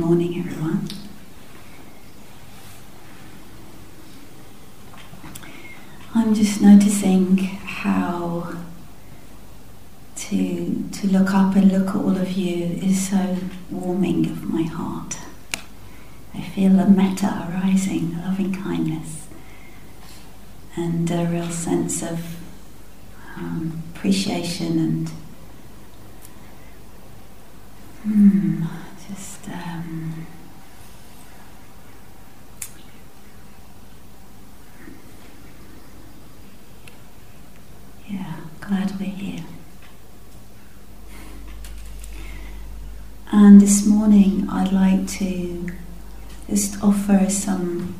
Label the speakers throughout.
Speaker 1: morning, everyone. I'm just noticing how to to look up and look at all of you is so warming of my heart. I feel a metta arising, a loving kindness, and a real sense of um, appreciation and hmm, just um, yeah, glad we're here. And this morning I'd like to just offer some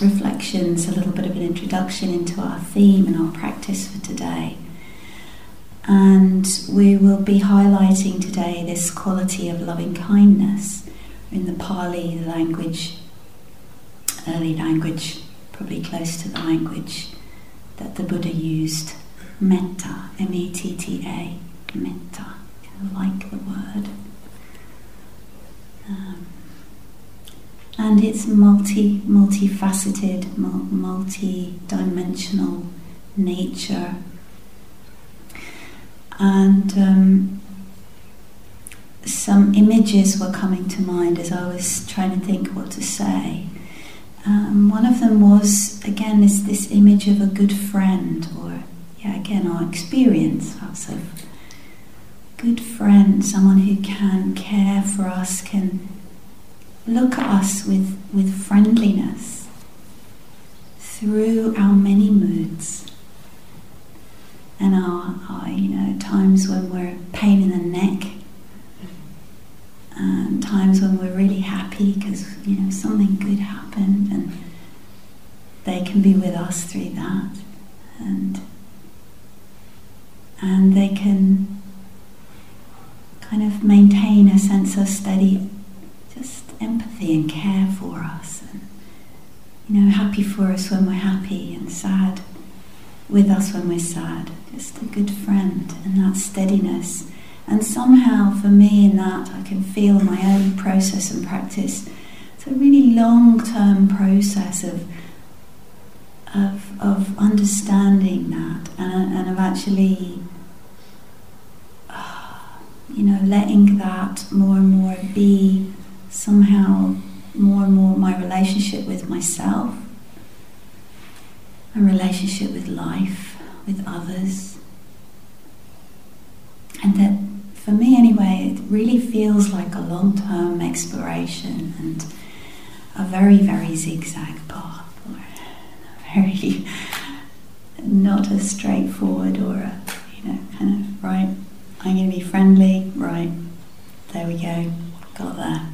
Speaker 1: reflections, a little bit of an introduction into our theme and our practice for today. And we will be highlighting today this quality of loving kindness in the Pali language, early language, probably close to the language that the Buddha used metta, M E T T A, metta. Like the word. Um, and it's multi multifaceted, multi-dimensional nature. And um, some images were coming to mind as I was trying to think what to say. Um, one of them was again is this image of a good friend, or yeah, again our experience perhaps of good friend, someone who can care for us, can look at us with, with friendliness through our many moods and our, our you know times when we're pain in the neck and times when we're really happy because you know something good happened and they can be with us through that and and they can kind of maintain a sense of steady just empathy and care for us and you know happy for us when we're happy and sad with us when we're sad. Just a good friend and that steadiness. And somehow for me in that I can feel my own process and practice. It's a really long-term process of of, of understanding that and, and of actually you know letting that more and more be somehow more and more my relationship with myself, my relationship with life, with others. And that, for me anyway, it really feels like a long term exploration and a very, very zigzag path, or a very not as straightforward or a, you know, kind of, right, I'm going to be friendly, right, there we go, got there.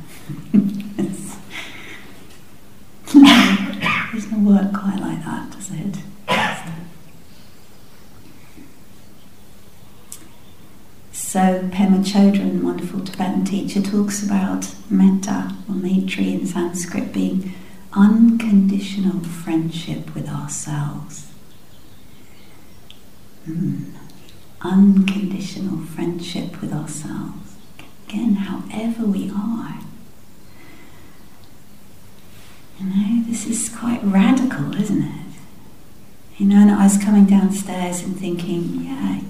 Speaker 1: doesn't work quite like that, does it? So Pema Chodron, wonderful Tibetan teacher, talks about metta or maitri in Sanskrit being unconditional friendship with ourselves. Mm. Unconditional friendship with ourselves. Again, however we are. You know, this is quite radical, isn't it? You know, and I was coming downstairs and thinking, yeah,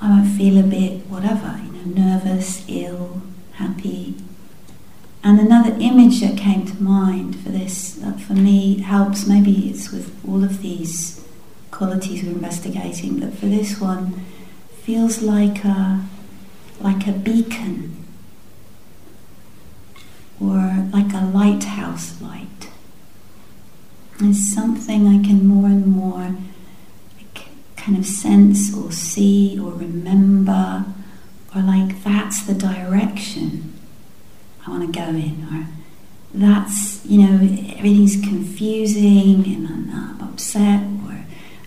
Speaker 1: I might feel a bit whatever, you know, nervous, ill, happy. And another image that came to mind for this, that for me helps, maybe it's with all of these qualities we're investigating, but for this one, feels like a, like a beacon or like a lighthouse light. It's something I can more and more kind of sense or see or remember, or like that's the direction I want to go in, or that's, you know, everything's confusing and I'm upset,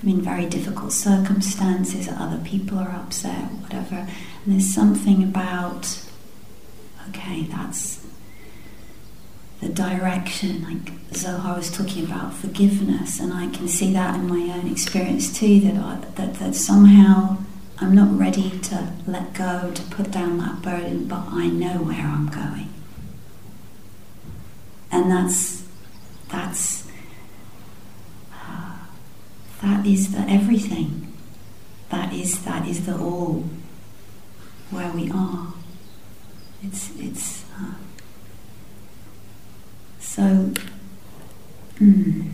Speaker 1: I'm in very difficult circumstances, other people are upset, whatever. And there's something about, okay, that's the direction, like Zohar was talking about forgiveness, and I can see that in my own experience too. That I, that that somehow I'm not ready to let go, to put down that burden, but I know where I'm going. and that's that's that is the everything. That is that is the all where we are. It's it's uh, so. Mm,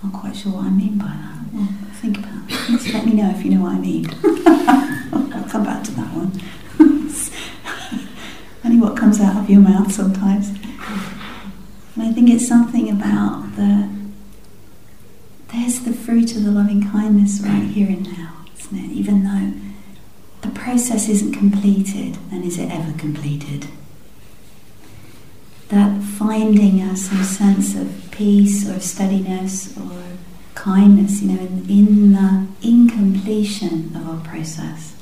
Speaker 1: Not quite sure what I mean by that. Well, think about it. Just let me know if you know what I mean. I'll come back to that one. Only what comes out of your mouth sometimes. Think it's something about the there's the fruit of the loving kindness right here and now, isn't it? Even though the process isn't completed, and is it ever completed? That finding a, some sense of peace or steadiness or kindness, you know, in, in the incompletion of our process.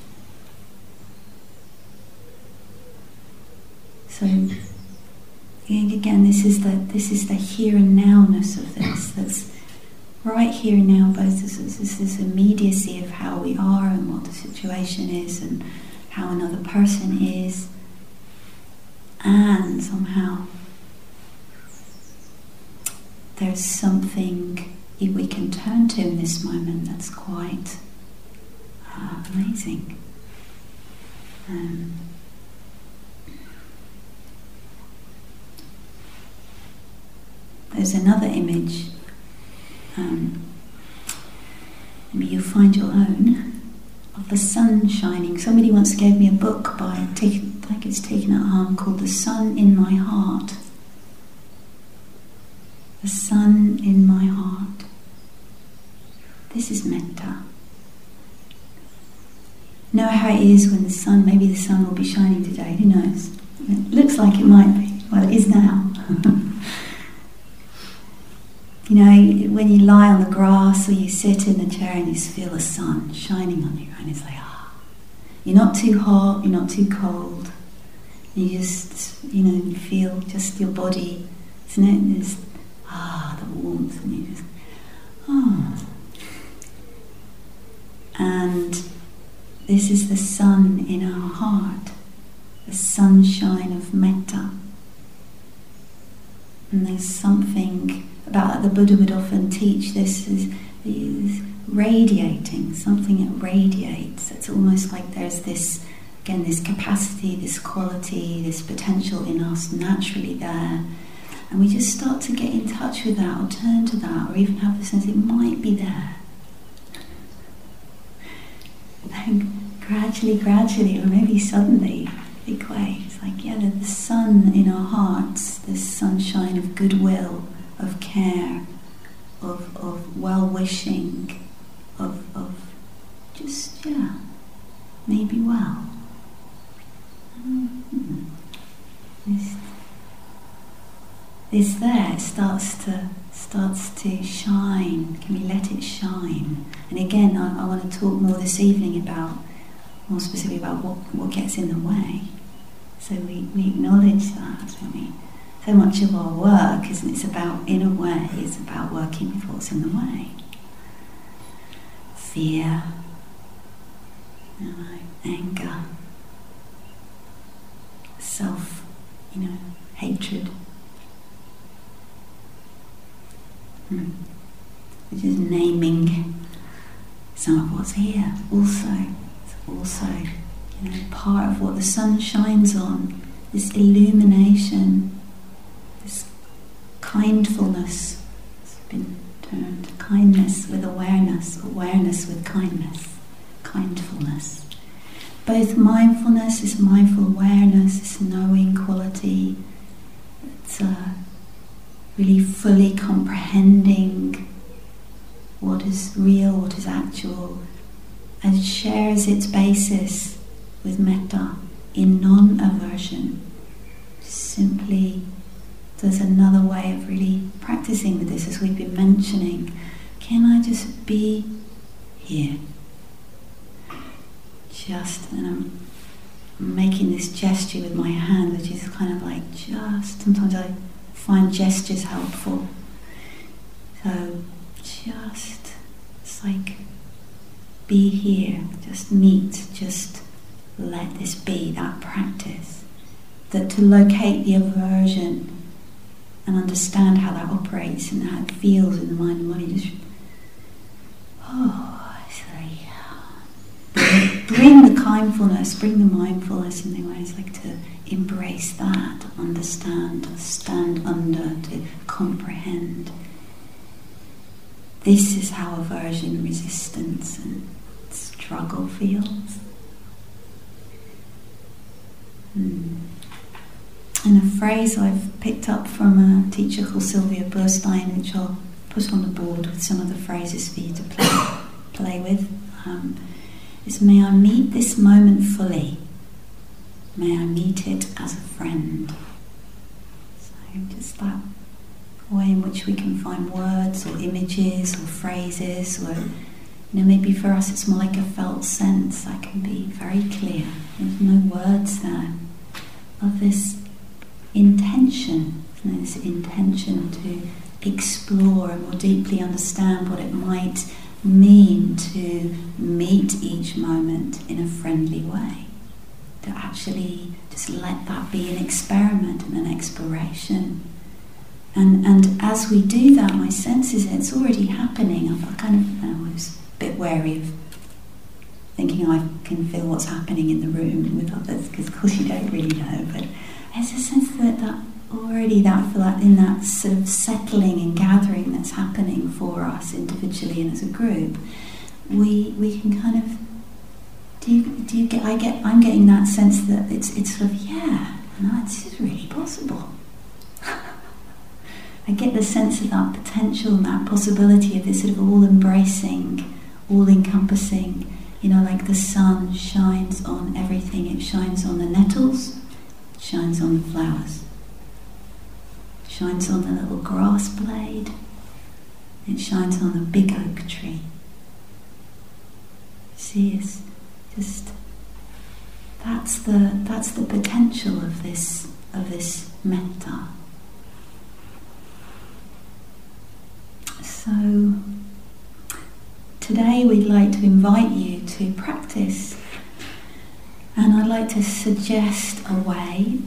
Speaker 1: So again, this is the this is the here and nowness of this. That's right here and now. Both this, this, this immediacy of how we are and what the situation is and how another person is, and somehow there's something we can turn to in this moment that's quite uh, amazing. Um, there's another image. Um, maybe you'll find your own of the sun shining. Somebody once gave me a book by, I think it's Thich Nhat Hanh, called The Sun in My Heart the sun in my heart. This is metta. Know how it is when the sun, maybe the sun will be shining today, who knows? It looks like it might be. Well, it is now. you know, when you lie on the grass or you sit in the chair and you feel the sun shining on you, and it's like, ah, you're not too hot, you're not too cold. You just, you know, you feel just your body, isn't it? There's ah, the warmth, and you just, ah. And this is the sun in our heart, the sunshine of metta. And there's something about the Buddha would often teach this is, is radiating, something that radiates. It's almost like there's this, again, this capacity, this quality, this potential in us naturally there and we just start to get in touch with that or turn to that or even have the sense it might be there. And gradually, gradually, or maybe suddenly, big way, it's like, yeah, the sun in our hearts, this sunshine of goodwill, of care, of, of well wishing, of, of just, yeah, maybe well. Mm-hmm is there, it starts to starts to shine. Can we let it shine? And again, I, I want to talk more this evening about more specifically about what, what gets in the way. So we, we acknowledge that, don't we? So much of our work isn't it's about in a way, it's about working with what's in the way. Fear, you know, anger, self, you know, hatred. Hmm. Which is naming some of what's here also. It's also you know, part of what the sun shines on, this illumination, kindfulness. It's been termed kindness with awareness, awareness with kindness, kindfulness. Both mindfulness, is mindful awareness, this knowing quality, it's a uh, really fully comprehending what is real, what is actual, and shares its basis with metta in non aversion. Simply, there's another way of really practicing with this, as we've been mentioning. Can I just be here? Just, and I'm making this gesture with my hand, which is kind of like just, sometimes I find gestures helpful. So just, it's like be here, just meet, just let this be that practice. That to locate the aversion and understand how that operates and how it feels in the mind and body. Just oh. Bring the kindfulness, bring the mindfulness in the ways like to embrace that, understand, stand under, to comprehend. This is how aversion, resistance, and struggle feels. Hmm. And a phrase I've picked up from a teacher called Sylvia Boorstein, which I'll put on the board with some of the phrases for you to play, play with, um, is May I meet this moment fully. May I meet it as a friend. So just that way in which we can find words or images or phrases or you know maybe for us it's more like a felt sense that can be very clear. There's no words there of this intention, this intention to explore and more deeply understand what it might mean to meet each moment in a friendly way. To actually just let that be an experiment and an exploration. And, and as we do that, my sense is it's already happening. I kind of I was a bit wary of thinking I can feel what's happening in the room with others, because of course you don't really know, but there's a sense that, that already that like in that sort of settling and gathering that's happening for us individually and as a group, we we can kind of do you, do you get I get I'm getting that sense that it's it's sort of yeah no this is really possible. I get the sense of that potential and that possibility of this sort of all embracing, all encompassing, you know, like the sun shines on everything. It shines on the nettles, shines on the flowers, shines on the little grass blade, it shines on the big oak tree. See, it's just that's the that's the potential of this of this metta. So today we'd like to invite you to practice and I'd like to suggest a way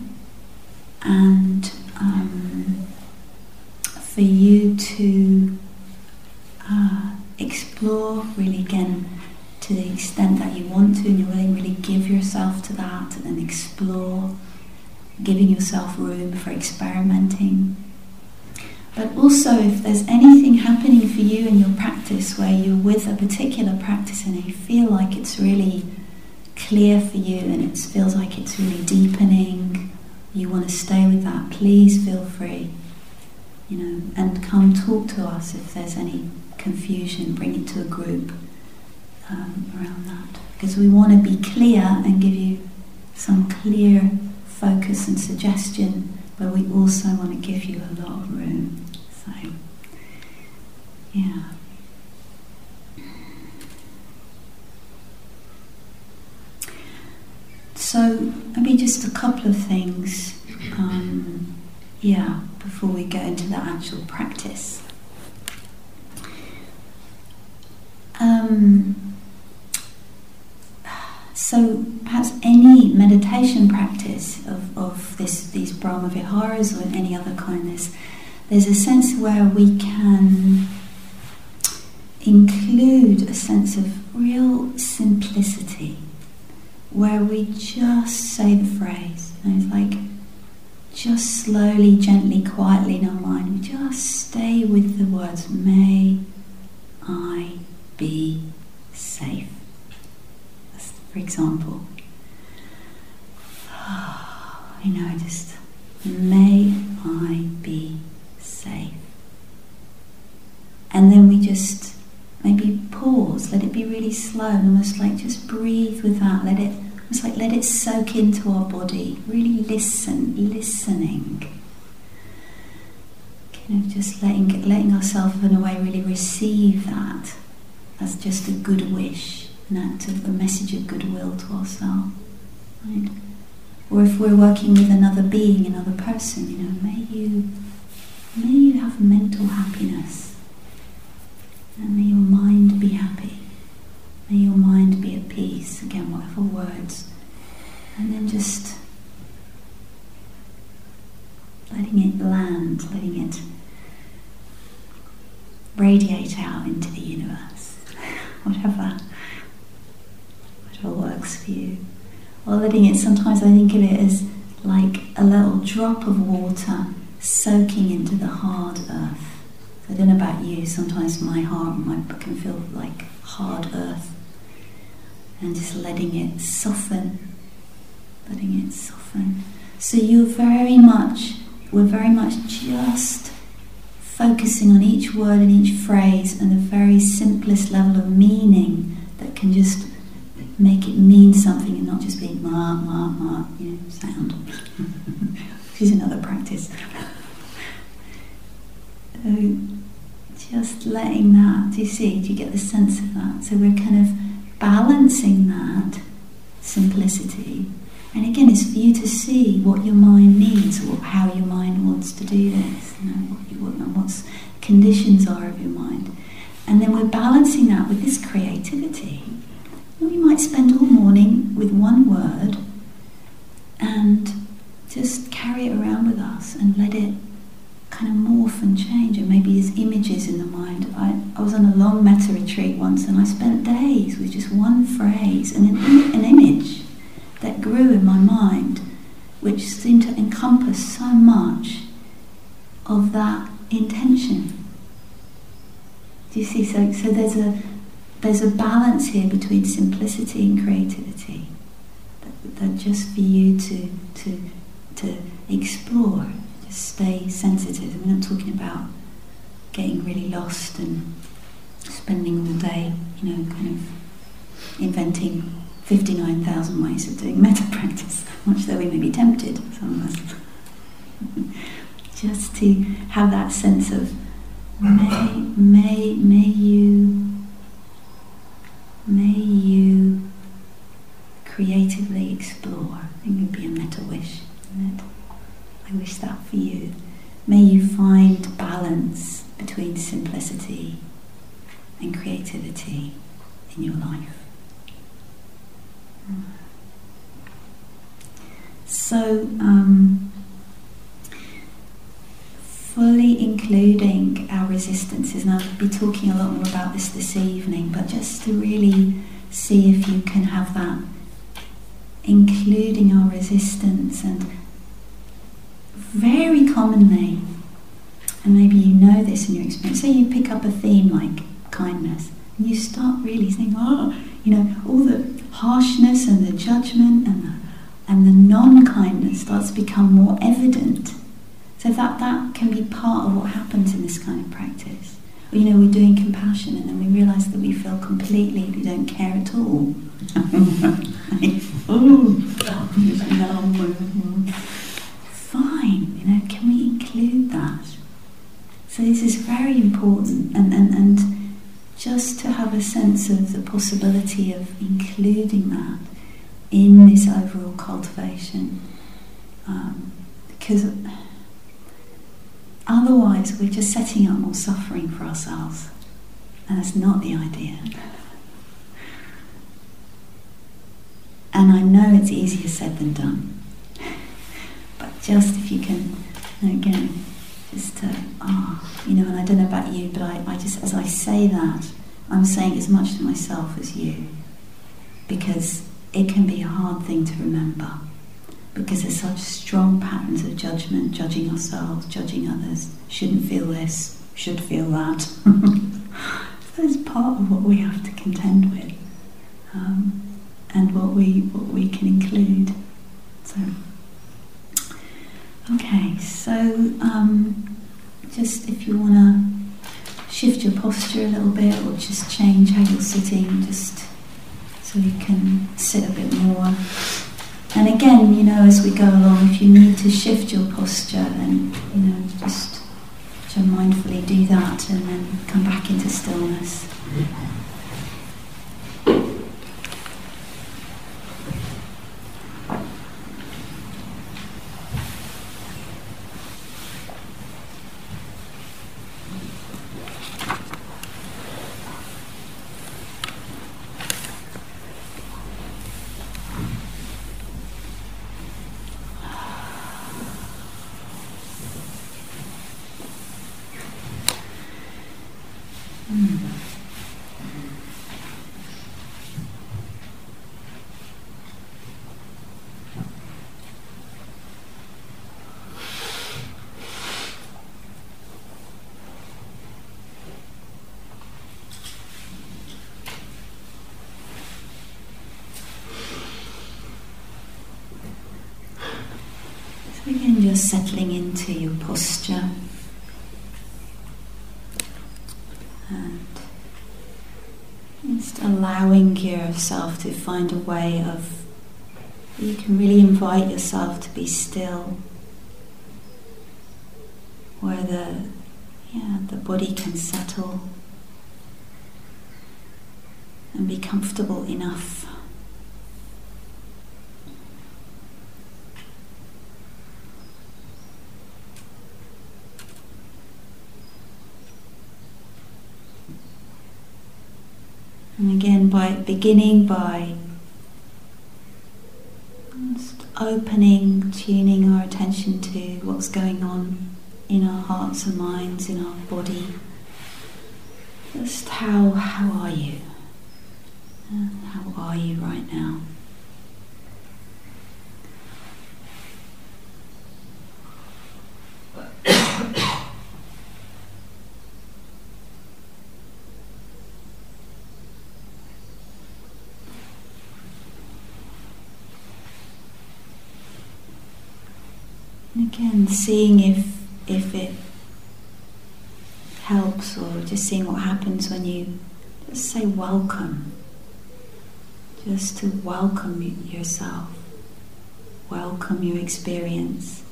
Speaker 1: and um, for you to uh, explore really again to the extent that you want to and you're willing really give yourself to that and then explore giving yourself room for experimenting. But also if there's anything happening for you in your practice where you're with a particular practice and you feel like it's really clear for you and it feels like it's really deepening, you want to stay with that, please feel free. You know, and come talk to us if there's any confusion, bring it to a group um, around that. Because we want to be clear and give you some clear focus and suggestion, but we also want to give you a lot of room. So, yeah. So, maybe just a couple of things, um, yeah, before we go into the actual practice. Um, so, perhaps any meditation practice of, of this, these Brahma Viharas or any other kindness, there's a sense where we can include a sense of real simplicity where we just say the phrase. And it's like just slowly, gently, quietly in our mind, we just stay with the words, May I be safe. For example, you know, just may I be safe. And then we just maybe pause, let it be really slow, almost like just breathe with that. Let it almost like let it soak into our body. Really listen, listening. Kind of just letting letting ourselves in a way really receive that as just a good wish, an act of a message of goodwill to ourselves. Right? Or if we're working with another being, another person, you know, may you may you have mental happiness and may your mind be happy. May your mind be at peace. Again, whatever words And then just letting it land, letting it radiate out into the universe, whatever, whatever works for you. Or letting it, sometimes I think of it as like a little drop of water soaking into the hard earth. I don't know about you, sometimes my heart can feel like hard earth. And just letting it soften, letting it soften. So you're very much, we're very much just focusing on each word and each phrase and the very simplest level of meaning that can just make it mean something and not just be ma, ma, ma, you know, sound. Which is another practice. So just letting that, do you see? Do you get the sense of that? So we're kind of balancing that simplicity. And again, it's for you to see what your mind needs or how your mind wants to do this, you know, what, you, what conditions are of your mind. And then we're balancing that with this creativity we might spend all morning with one word and just carry it around with us and let it kind of morph and change. And maybe as images in the mind. I, I was on a long metta retreat once and I spent days with just one phrase and an, an image that grew in my mind, which seemed to encompass so much of that intention. Do you see? So, so there's a there's a balance here between simplicity and creativity that, that just for you to, to, to explore, stay sensitive. We're not talking about getting really lost and spending all day, you know, kind of inventing 59,000 ways of doing metta practice, much though we may be tempted, some of us. just to have that sense of may, may, may you may you creatively explore. I think it would be a metta wish, I wish that for you. May you find balance between and creativity in your life. So, um, fully including our resistances. And I'll be talking a lot more about this this evening, but just to really see if you can have that including our resistance and very commonly, and maybe you know this in your experience, say you pick up a theme like kindness, and you start really thinking, oh, you know, all the harshness and the judgment and the, and the non kindness starts to become more evident so that that can be part of what happens in this kind of practice. You know, we're doing compassion and then we realise that we feel completely, we don't care at all. fine, you know, can we include that? So this is very important and, and, and just to have a sense of the possibility of including that in this overall cultivation. Um, because Otherwise, we're just setting up more suffering for ourselves. And that's not the idea. And I know it's easier said than done. But just if you can, again, just to, ah, oh, you know, and I don't know about you, but I, I just, as I say that, I'm saying as much to myself as you. Because it can be a hard thing to remember because there's such strong patterns of judgment, judging ourselves, judging others. Shouldn't feel this, should feel that. it's part of what we have to contend with, um, and what we what we can include. So, okay, so um, just if you want to shift your posture a little bit, or just change how you're sitting, just so you can sit a bit more. And again, you know, as we go along, if you need to shift your posture, then, you know, just, to mindfully do that and then come back into stillness. Just settling into your posture. And just allowing yourself to find a way of, you can really invite yourself to be still, where the, yeah, the body can settle and be comfortable enough And again, by beginning by just opening, tuning our attention to what's going on in our hearts and minds, in our body. Just how how are you? Uh, how are you right now? Again, seeing if if it helps, or just seeing what happens when you just say welcome. Just to welcome yourself, welcome your experience.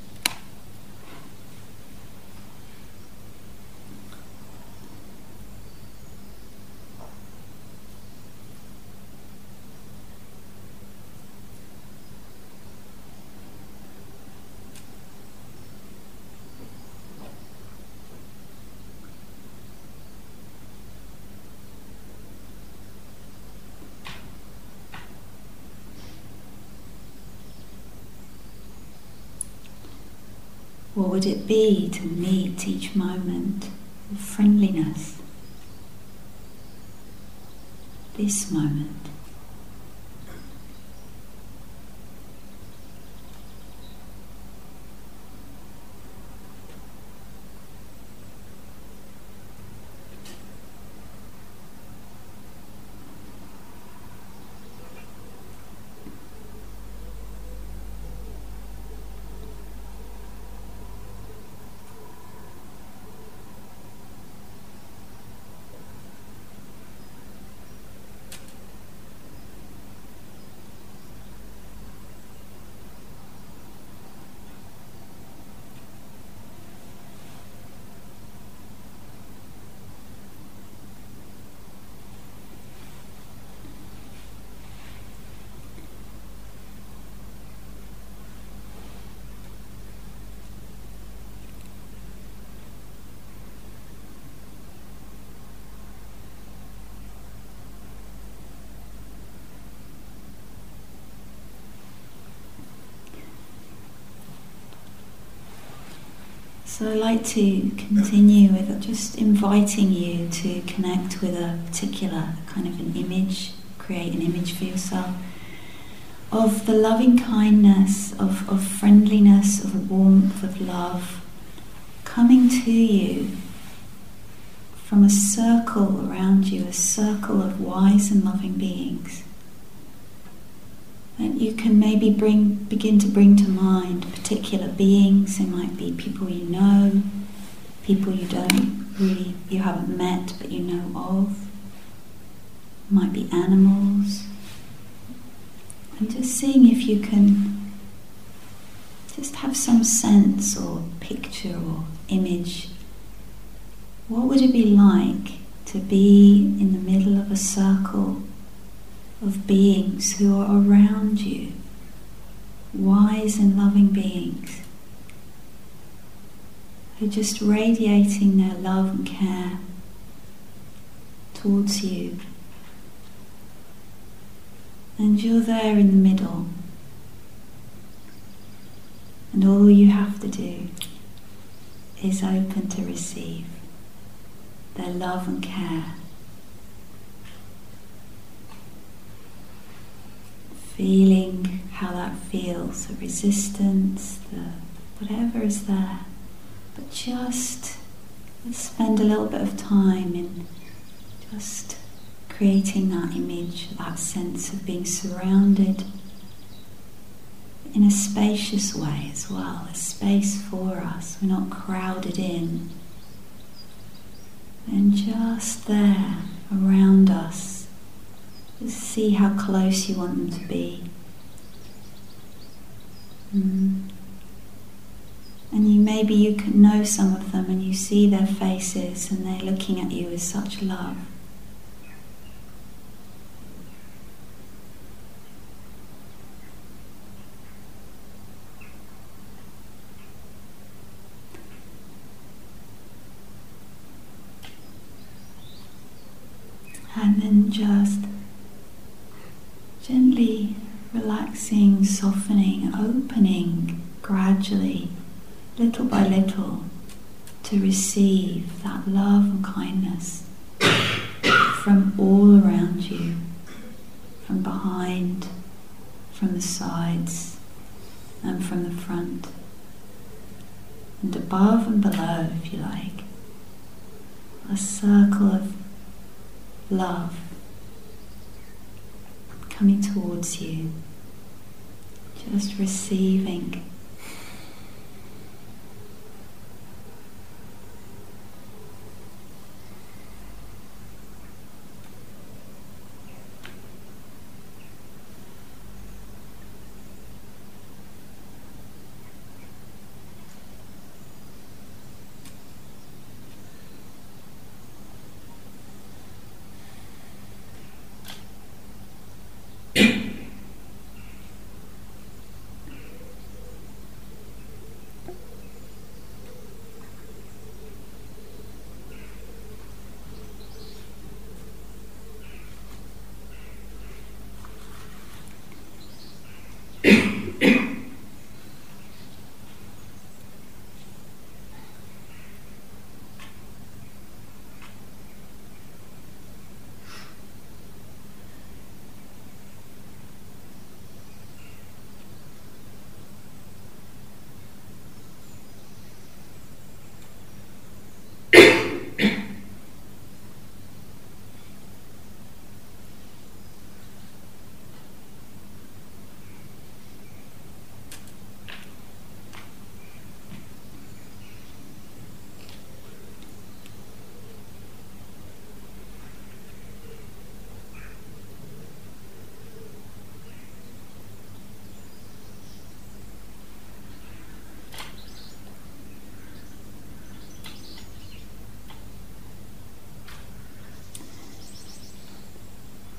Speaker 1: What would it be to meet each moment with friendliness? This moment. So I'd like to continue with just inviting you to connect with a particular kind of an image, create an image for yourself of the loving kindness, of, of friendliness, of warmth, of love coming to you from a circle around you, a circle of wise and loving beings you can maybe bring begin to bring to mind particular beings. It might be people you know, people you don't really you haven't met but you know of. It might be animals. And just seeing if you can just have some sense or picture or image. What would it be like to be in the middle of a circle of beings who are around you, wise and loving beings, who are just radiating their love and care towards you. And you're there in the middle. And all you have to do is open to receive their love and care. Feeling how that feels, the resistance, the whatever is there. But just spend a little bit of time in just creating that image, that sense of being surrounded in a spacious way as well, a space for us. We're not crowded in. And just there around us, see how close you want them to be. Mm. And you maybe you can know some of them and you see their faces and they're looking at you with such love. And then just gently relaxing, softening, opening gradually, little by little, to receive that love and kindness from all around you, from behind, from the sides, and from the front, and above and below, if you like. A circle of love coming towards you, just receiving.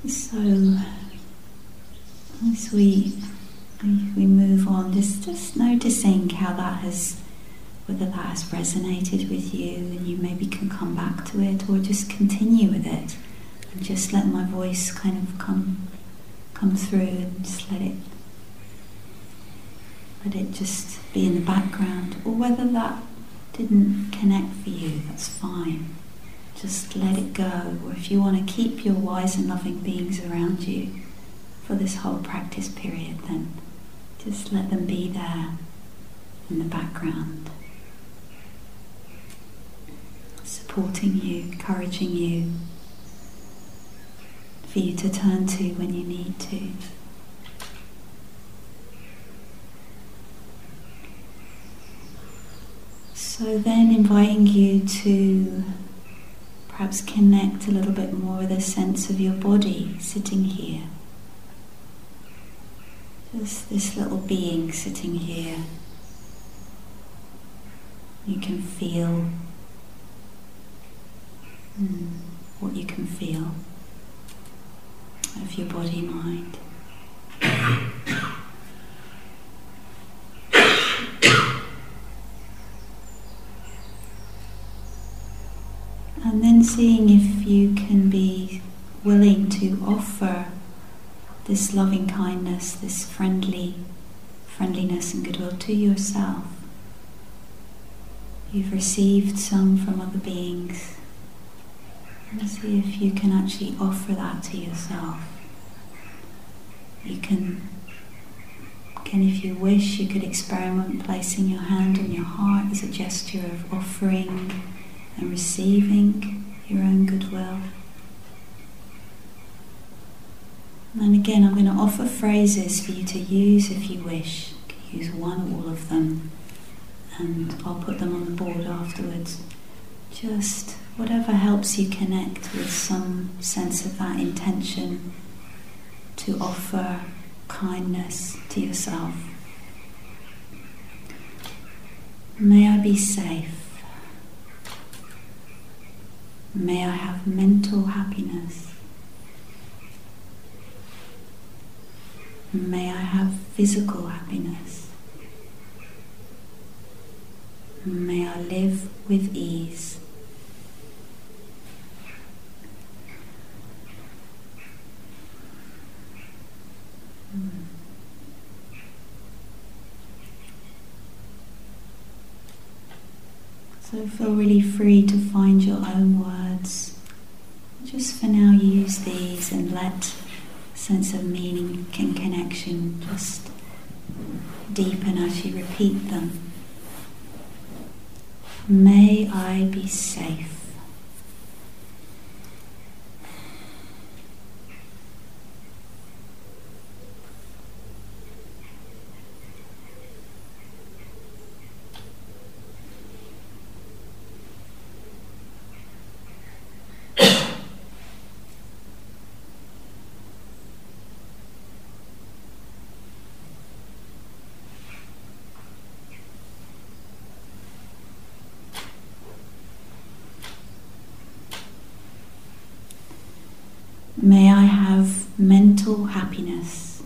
Speaker 1: So, as we we move on, just just noticing how that has, whether that has resonated with you, and you maybe can come back to it, or just continue with it, and just let my voice kind of come come through, and just let it let it just be in the background, or whether that didn't connect for you, that's fine just let it go. Or if you want to keep your wise and loving beings around you for this whole practice period, then just let them be there in the background, supporting you, encouraging you, for you to turn to when you need to. So then inviting you to Perhaps connect a little bit more with a sense of your body sitting here. Just this little being sitting here. You can feel mm, what you can feel of your body mind. And then seeing if you can be willing to offer this loving kindness, this friendly friendliness and goodwill to yourself. You've received some from other beings. And see if you can actually offer that to yourself. You can, again, if you wish, you could experiment placing your hand on your heart as a gesture of offering and receiving your own goodwill. And again, I'm going to offer phrases for you to use if you wish. You can use one or all of them, and I'll put them on the board afterwards. Just whatever helps you connect with some sense of that intention to offer kindness to yourself. May I be safe. May I have mental happiness. May I have physical happiness. May I live with ease. Hmm. So feel really free to find your own words. Just for now, use these and let sense of meaning and connection just deepen as you repeat them. May I be safe. May I have mental happiness.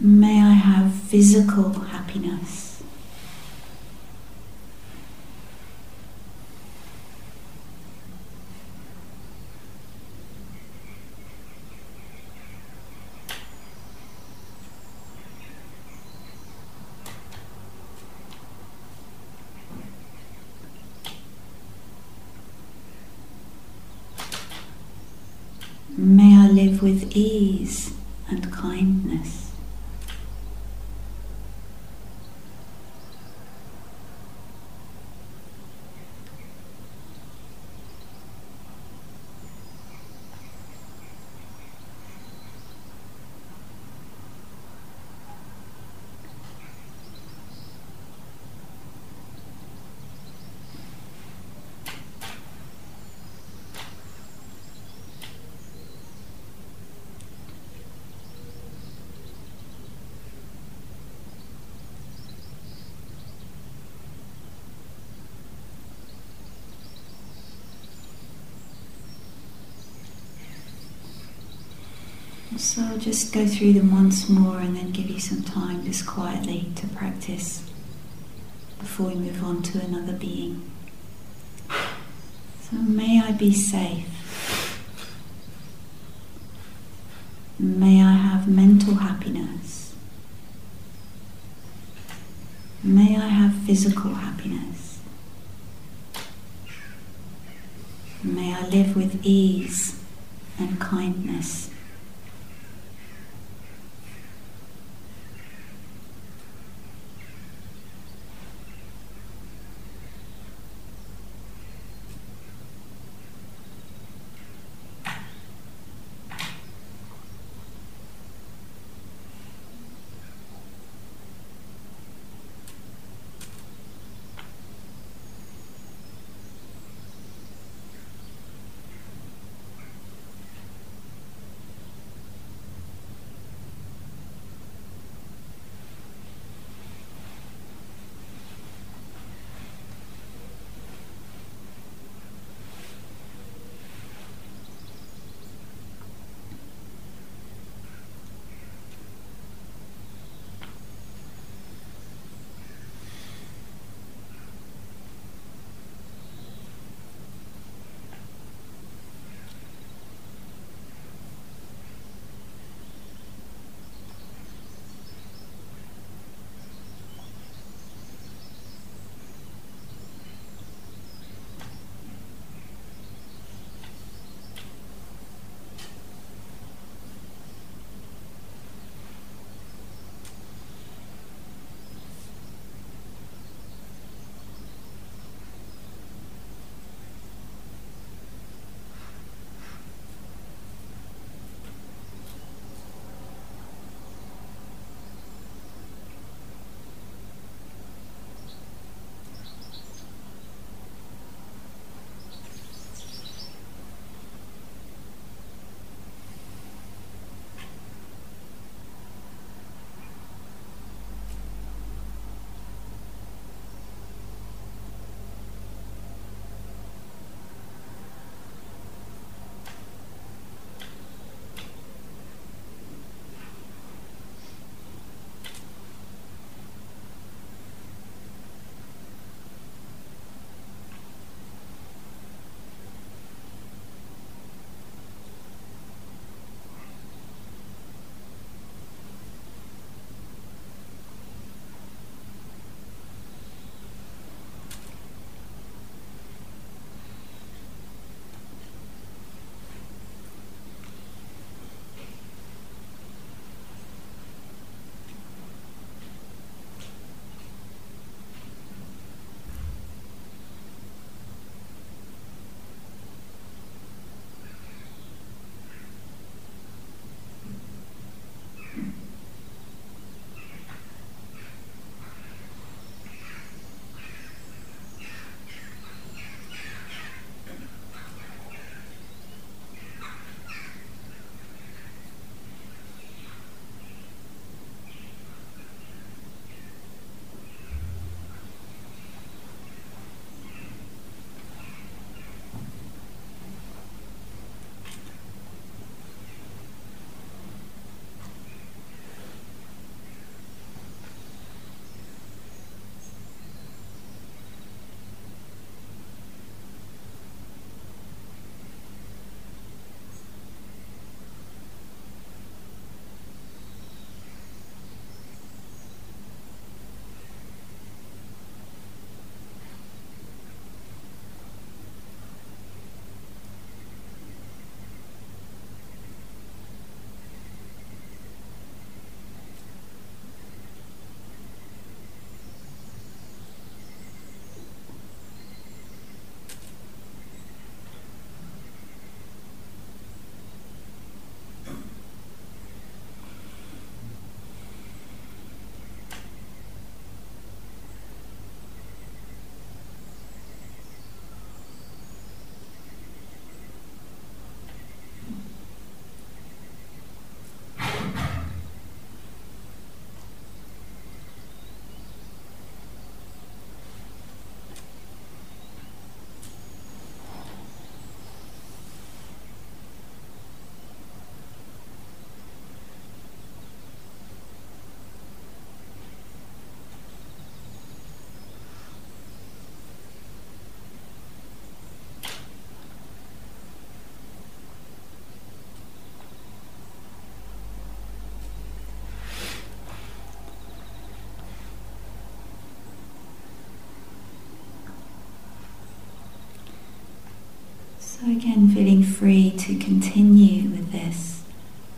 Speaker 1: May I have physical happiness. May I live with ease and kindness. So I'll just go through them once more and then give you some time just quietly to practice before we move on to another being. So may I be safe. May I have mental happiness. May I have physical happiness. May I live with ease and kindness. So, again, feeling free to continue with this,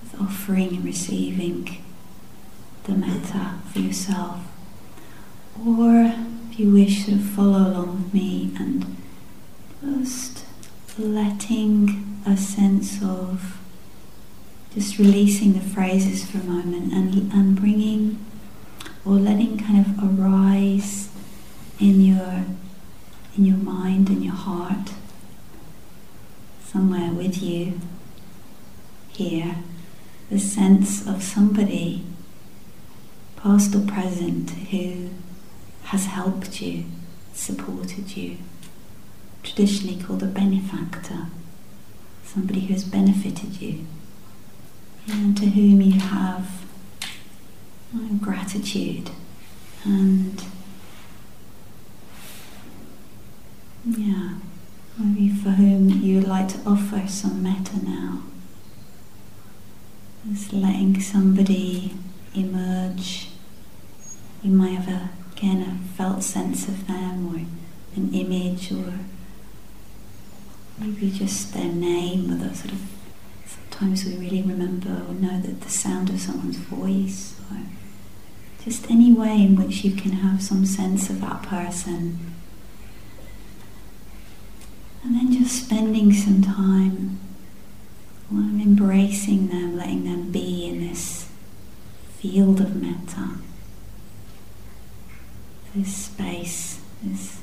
Speaker 1: with offering and receiving the metta for yourself. Or if you wish to follow along with me and just letting a sense of just releasing the phrases for a moment and, and bringing or letting kind of arise in your in your mind and your heart somewhere with you here the sense of somebody past or present who has helped you supported you traditionally called a benefactor somebody who has benefited you and to whom you have gratitude and yeah, maybe for whom you would like to offer some metta now. Just letting somebody emerge. You might have a, again a felt sense of them or an image or maybe just their name or the sort of sometimes we really remember or know that the sound of someone's voice or just any way in which you can have some sense of that person. And then just spending some time well, embracing them, letting them be in this field of metta, this space, this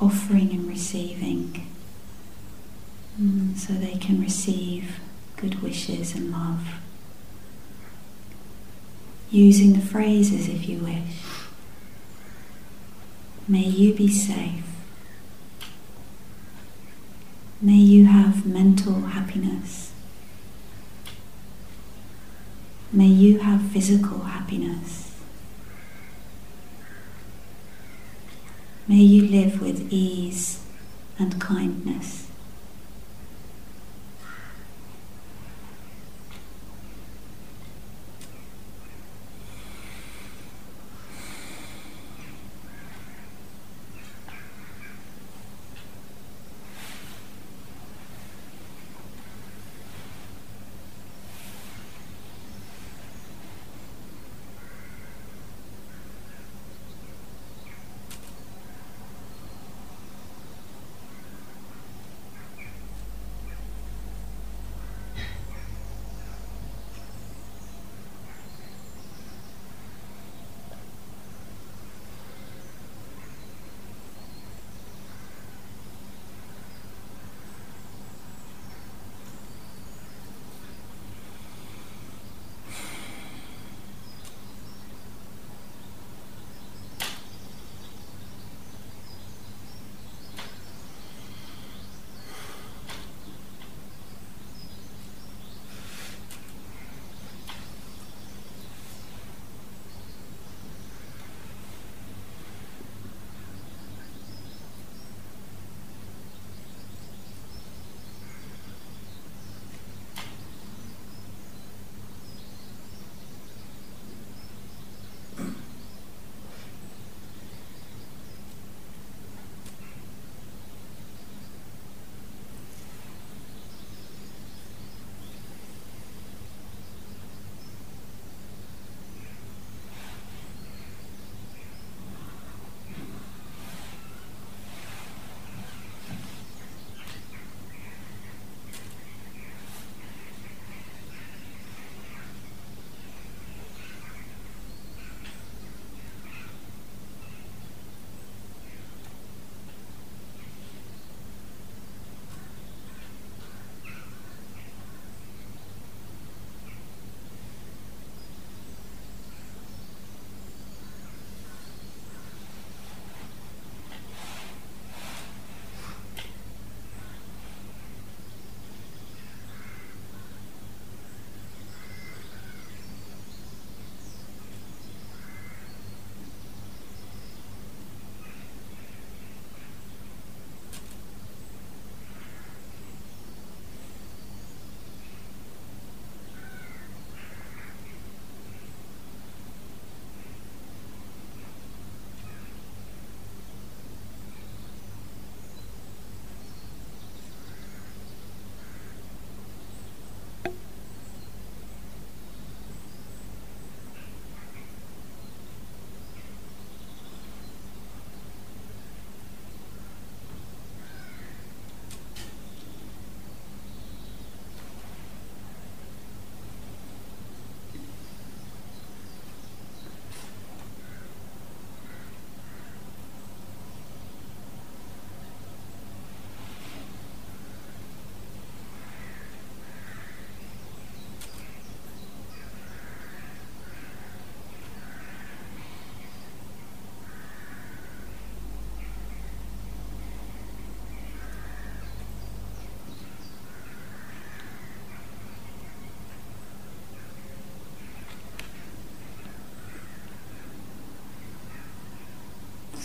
Speaker 1: offering and receiving, mm, so they can receive good wishes and love using the phrases if you wish. May you be safe. May you have mental happiness. May you have physical happiness. May you live with ease and kindness.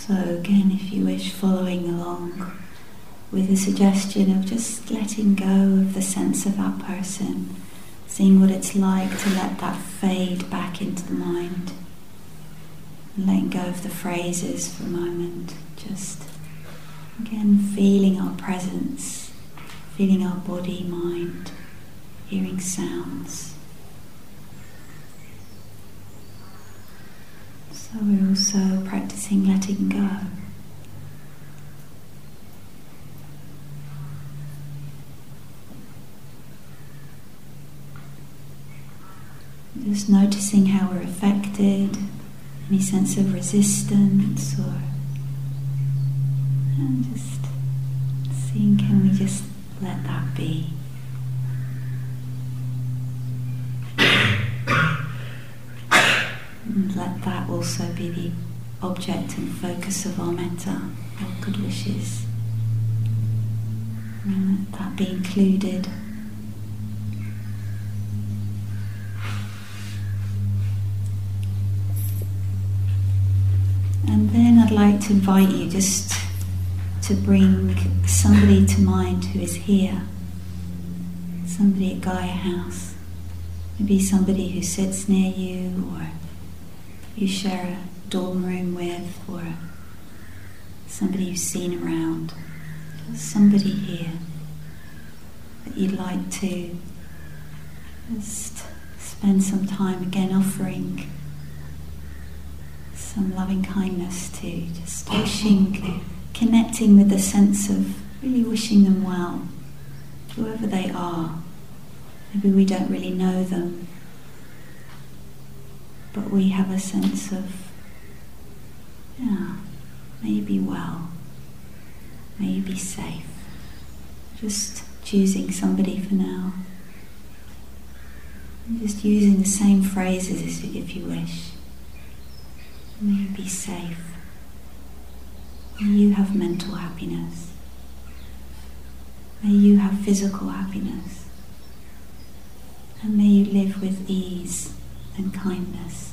Speaker 1: So, again, if you wish, following along with the suggestion of just letting go of the sense of that person, seeing what it's like to let that fade back into the mind, letting go of the phrases for a moment, just again feeling our presence, feeling our body, mind, hearing sounds. So we're also practicing letting go. Just noticing how we're affected, any sense of resistance, or and just seeing can we just let that be. And let that also be the object and focus of our metta, our good wishes. And let that be included. And then I'd like to invite you just to bring somebody to mind who is here, somebody at Gaia House, maybe somebody who sits near you or you share a dorm room with, or somebody you've seen around, somebody here that you'd like to just spend some time again offering some loving kindness to, just wishing, connecting with the sense of really wishing them well, whoever they are. Maybe we don't really know them, but we have a sense of, yeah, may you be well, may you be safe. Just choosing somebody for now. Just using the same phrases if you wish. May you be safe. May you have mental happiness. May you have physical happiness. And may you live with ease and kindness.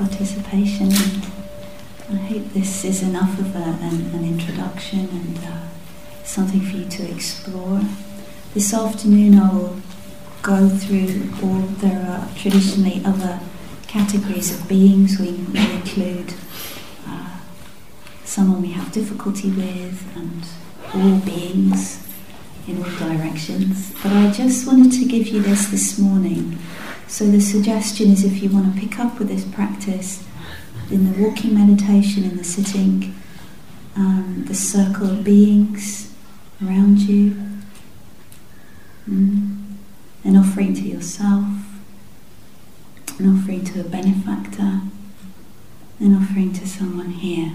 Speaker 1: Participation. And I hope this is enough of a, an, an, introduction and uh, something for you to explore. This afternoon I will go through all, there are traditionally other categories of beings. We include uh, someone we have difficulty with and all beings in all directions. But I just wanted to give you this this morning. So the suggestion is if you want to pick up with this practice in the walking meditation, in the sitting, um, the circle of beings around you, mm, an offering to yourself, an offering to a benefactor, an offering to someone here.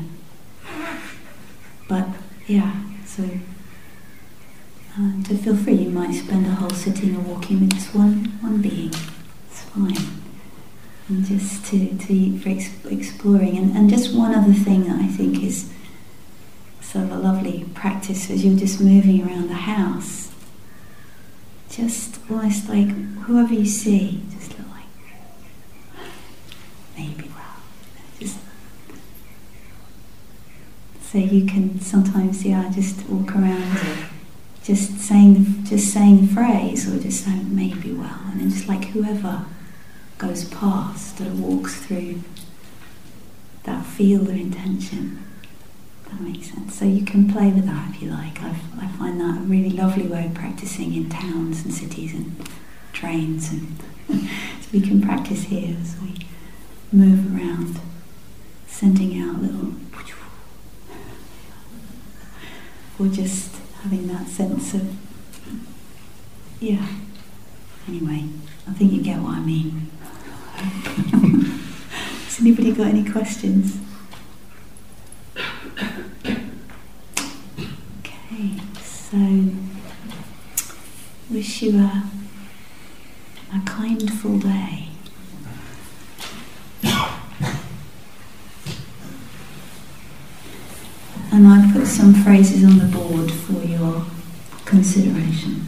Speaker 1: But yeah, so uh, to feel free, you might spend a whole sitting or walking with just one, one being. Fine. And just to, to for exploring. And, and just one other thing that I think is sort of a lovely practice as you're just moving around the house. Just almost like whoever you see, just look like maybe well. Just so you can sometimes, yeah, just walk around just saying just saying the phrase or just saying maybe well, and then just like whoever goes past or walks through that field of intention. That makes sense. So you can play with that if you like. I, I find that a really lovely way of practicing in towns and cities and trains, and so we can practice here as we move around, sending out little, or just having that sense of, yeah. Anyway, I think you get what I mean. Has anybody got any questions? Okay, so wish you a, a kindful day. And I've put some phrases on the board for your consideration.